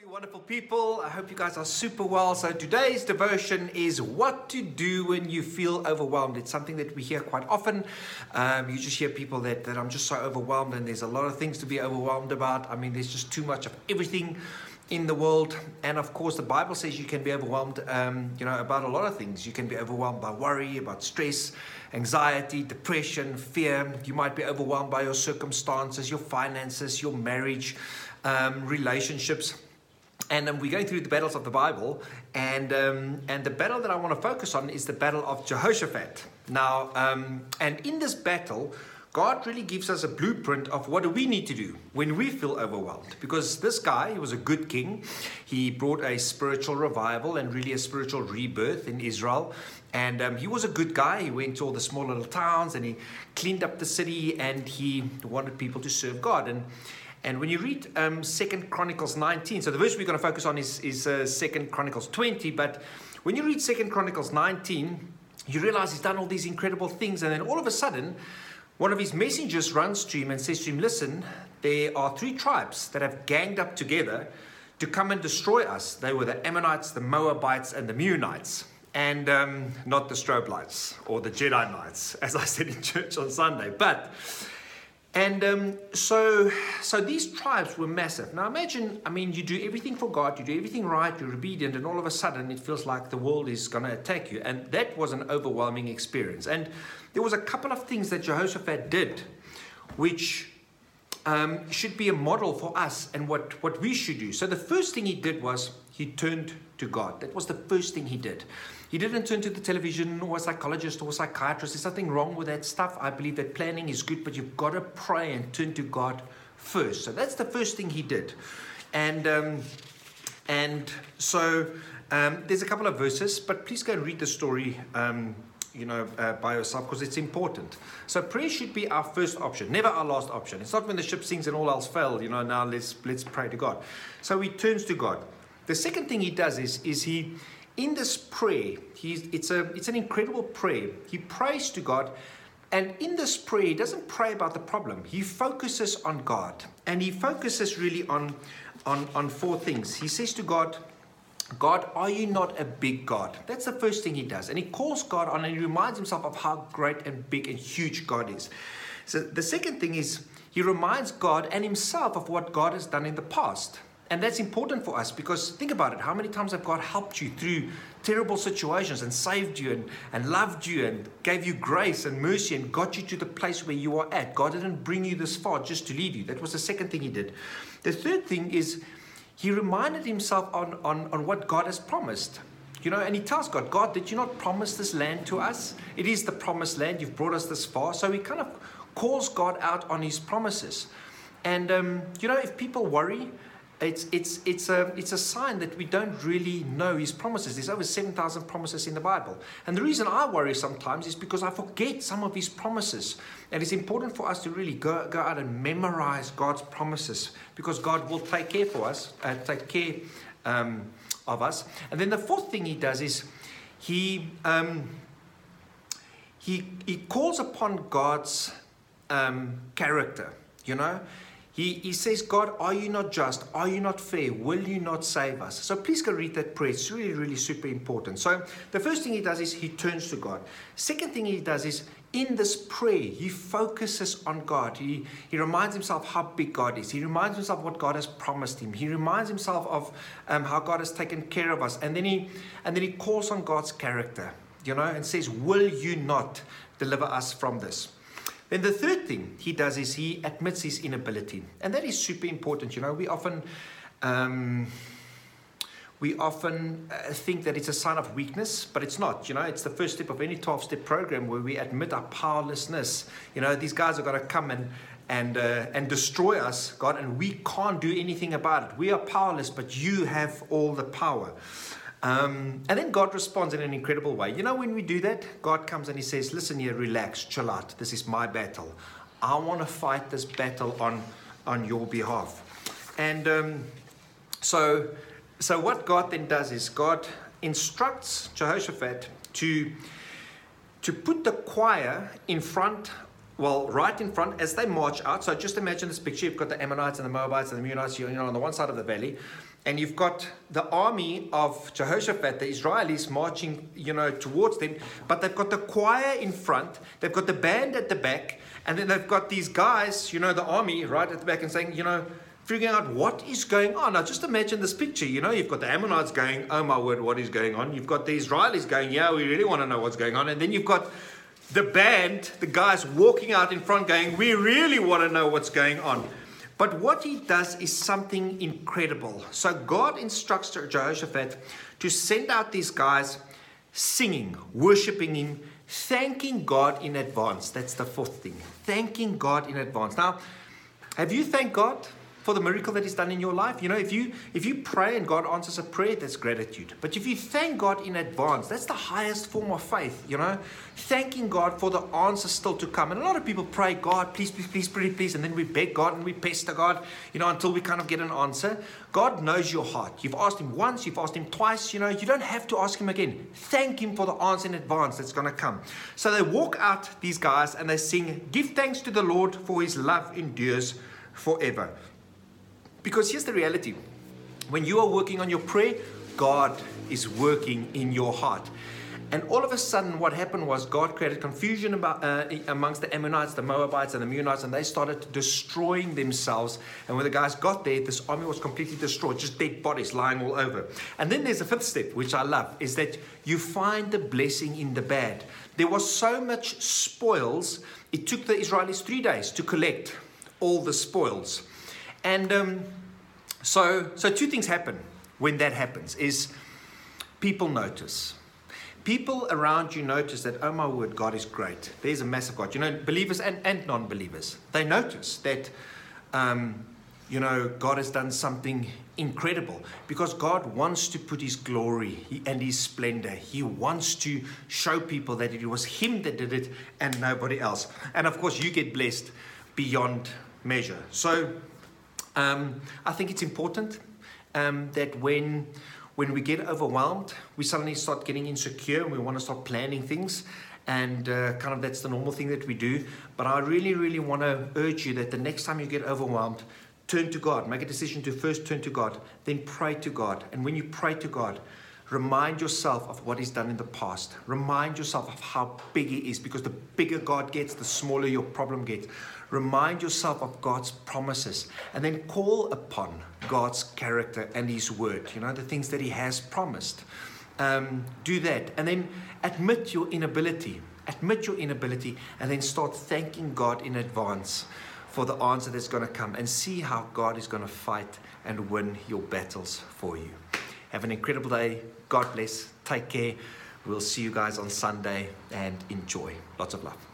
you wonderful people. I hope you guys are super well. So, today's devotion is what to do when you feel overwhelmed. It's something that we hear quite often. Um, you just hear people that, that I'm just so overwhelmed, and there's a lot of things to be overwhelmed about. I mean, there's just too much of everything in the world. And of course, the Bible says you can be overwhelmed, um, you know, about a lot of things. You can be overwhelmed by worry, about stress, anxiety, depression, fear. You might be overwhelmed by your circumstances, your finances, your marriage, um, relationships and um, we're going through the battles of the Bible, and um, and the battle that I want to focus on is the battle of Jehoshaphat. Now, um, and in this battle, God really gives us a blueprint of what do we need to do when we feel overwhelmed. Because this guy, he was a good king. He brought a spiritual revival and really a spiritual rebirth in Israel. And um, he was a good guy. He went to all the small little towns and he cleaned up the city and he wanted people to serve God. And and when you read um, Second Chronicles 19, so the verse we're going to focus on is, is uh, Second Chronicles 20, but when you read Second Chronicles 19, you realize he's done all these incredible things, and then all of a sudden, one of his messengers runs to him and says to him, Listen, there are three tribes that have ganged up together to come and destroy us. They were the Ammonites, the Moabites, and the Meunites. And um, not the strobe lights or the Jedi Knights, as I said in church on Sunday. But and um, so, so these tribes were massive. Now imagine, I mean, you do everything for God, you do everything right, you're obedient, and all of a sudden it feels like the world is going to attack you. And that was an overwhelming experience. And there was a couple of things that Jehoshaphat did, which um, should be a model for us and what, what we should do. So the first thing he did was he turned to God. That was the first thing he did. He didn't turn to the television or a psychologist or a psychiatrist. There's nothing wrong with that stuff. I believe that planning is good, but you've got to pray and turn to God first. So that's the first thing he did. And, um, and so um, there's a couple of verses, but please go and read the story. Um, you know, uh, by yourself because it's important. So prayer should be our first option, never our last option. It's not when the ship sinks and all else fail. You know, now let's let's pray to God. So he turns to God. The second thing he does is is he in this prayer, he's, it's, a, it's an incredible prayer. He prays to God, and in this prayer, he doesn't pray about the problem. He focuses on God, and he focuses really on, on, on four things. He says to God, God, are you not a big God? That's the first thing he does. And he calls God on and he reminds himself of how great and big and huge God is. So the second thing is he reminds God and himself of what God has done in the past. And that's important for us because think about it. How many times have God helped you through terrible situations and saved you and, and loved you and gave you grace and mercy and got you to the place where you are at? God didn't bring you this far just to leave you. That was the second thing He did. The third thing is He reminded Himself on, on, on what God has promised. You know, and he tells God, God, did you not promise this land to us? It is the promised land. You've brought us this far. So he kind of calls God out on his promises. And, um, you know, if people worry, it's, it's, it's, a, it's a sign that we don't really know His promises. There's over 7,000 promises in the Bible. And the reason I worry sometimes is because I forget some of His promises. And it's important for us to really go, go out and memorize God's promises because God will take care for us, uh, take care um, of us. And then the fourth thing He does is He, um, he, he calls upon God's um, character, you know. He, he says, God, are you not just? Are you not fair? Will you not save us? So please go read that prayer. It's really, really super important. So the first thing he does is he turns to God. Second thing he does is in this prayer, he focuses on God. He, he reminds himself how big God is. He reminds himself what God has promised him. He reminds himself of um, how God has taken care of us. And then he and then he calls on God's character, you know, and says, Will you not deliver us from this? Then the third thing he does is he admits his inability. And that is super important. You know, we often. Um, we often uh, think that it's a sign of weakness, but it's not. You know, it's the first step of any 12 step program where we admit our powerlessness. You know, these guys are going to come and, and, uh, and destroy us, God, and we can't do anything about it. We are powerless, but you have all the power. Um, and then God responds in an incredible way. You know, when we do that, God comes and He says, Listen here, relax, chill out. This is my battle. I want to fight this battle on, on your behalf. And um, so, so, what God then does is God instructs Jehoshaphat to, to put the choir in front well, right in front as they march out. So just imagine this picture. You've got the Ammonites and the Moabites and the Meunites you know, on the one side of the valley. And you've got the army of Jehoshaphat, the Israelis, marching, you know, towards them. But they've got the choir in front. They've got the band at the back. And then they've got these guys, you know, the army right at the back and saying, you know, figuring out what is going on. Now, just imagine this picture. You know, you've got the Ammonites going, oh my word, what is going on? You've got the Israelis going, yeah, we really want to know what's going on. And then you've got the band, the guys walking out in front going, we really want to know what's going on. But what he does is something incredible. So God instructs Jehoshaphat to send out these guys singing, worshiping him, thanking God in advance. That's the fourth thing. Thanking God in advance. Now, have you thanked God? For the miracle that He's done in your life. You know, if you if you pray and God answers a prayer, that's gratitude. But if you thank God in advance, that's the highest form of faith. You know, thanking God for the answer still to come. And a lot of people pray, God, please, please, please, please, please, and then we beg God and we pester God. You know, until we kind of get an answer. God knows your heart. You've asked Him once, you've asked Him twice. You know, you don't have to ask Him again. Thank Him for the answer in advance that's to come. So they walk out, these guys, and they sing, "Give thanks to the Lord for His love endures." Forever. Because here's the reality when you are working on your prayer, God is working in your heart. And all of a sudden, what happened was God created confusion about, uh, amongst the Ammonites, the Moabites, and the Meunites, and they started destroying themselves. And when the guys got there, this army was completely destroyed, just dead bodies lying all over. And then there's a fifth step, which I love, is that you find the blessing in the bad. There was so much spoils, it took the Israelis three days to collect all the spoils. And um, so, so two things happen when that happens is people notice. People around you notice that, oh my word, God is great. There's a massive God. You know, believers and, and non believers, they notice that, um, you know, God has done something incredible because God wants to put His glory and His splendor. He wants to show people that it was Him that did it and nobody else. And of course, you get blessed beyond measure. So, um, I think it's important um, that when when we get overwhelmed, we suddenly start getting insecure and we want to start planning things. And uh, kind of that's the normal thing that we do. But I really, really want to urge you that the next time you get overwhelmed, turn to God. Make a decision to first turn to God, then pray to God. And when you pray to God, Remind yourself of what He's done in the past. Remind yourself of how big He is because the bigger God gets, the smaller your problem gets. Remind yourself of God's promises and then call upon God's character and His word, you know, the things that He has promised. Um, do that and then admit your inability. Admit your inability and then start thanking God in advance for the answer that's going to come and see how God is going to fight and win your battles for you. Have an incredible day. God bless. Take care. We'll see you guys on Sunday and enjoy. Lots of love.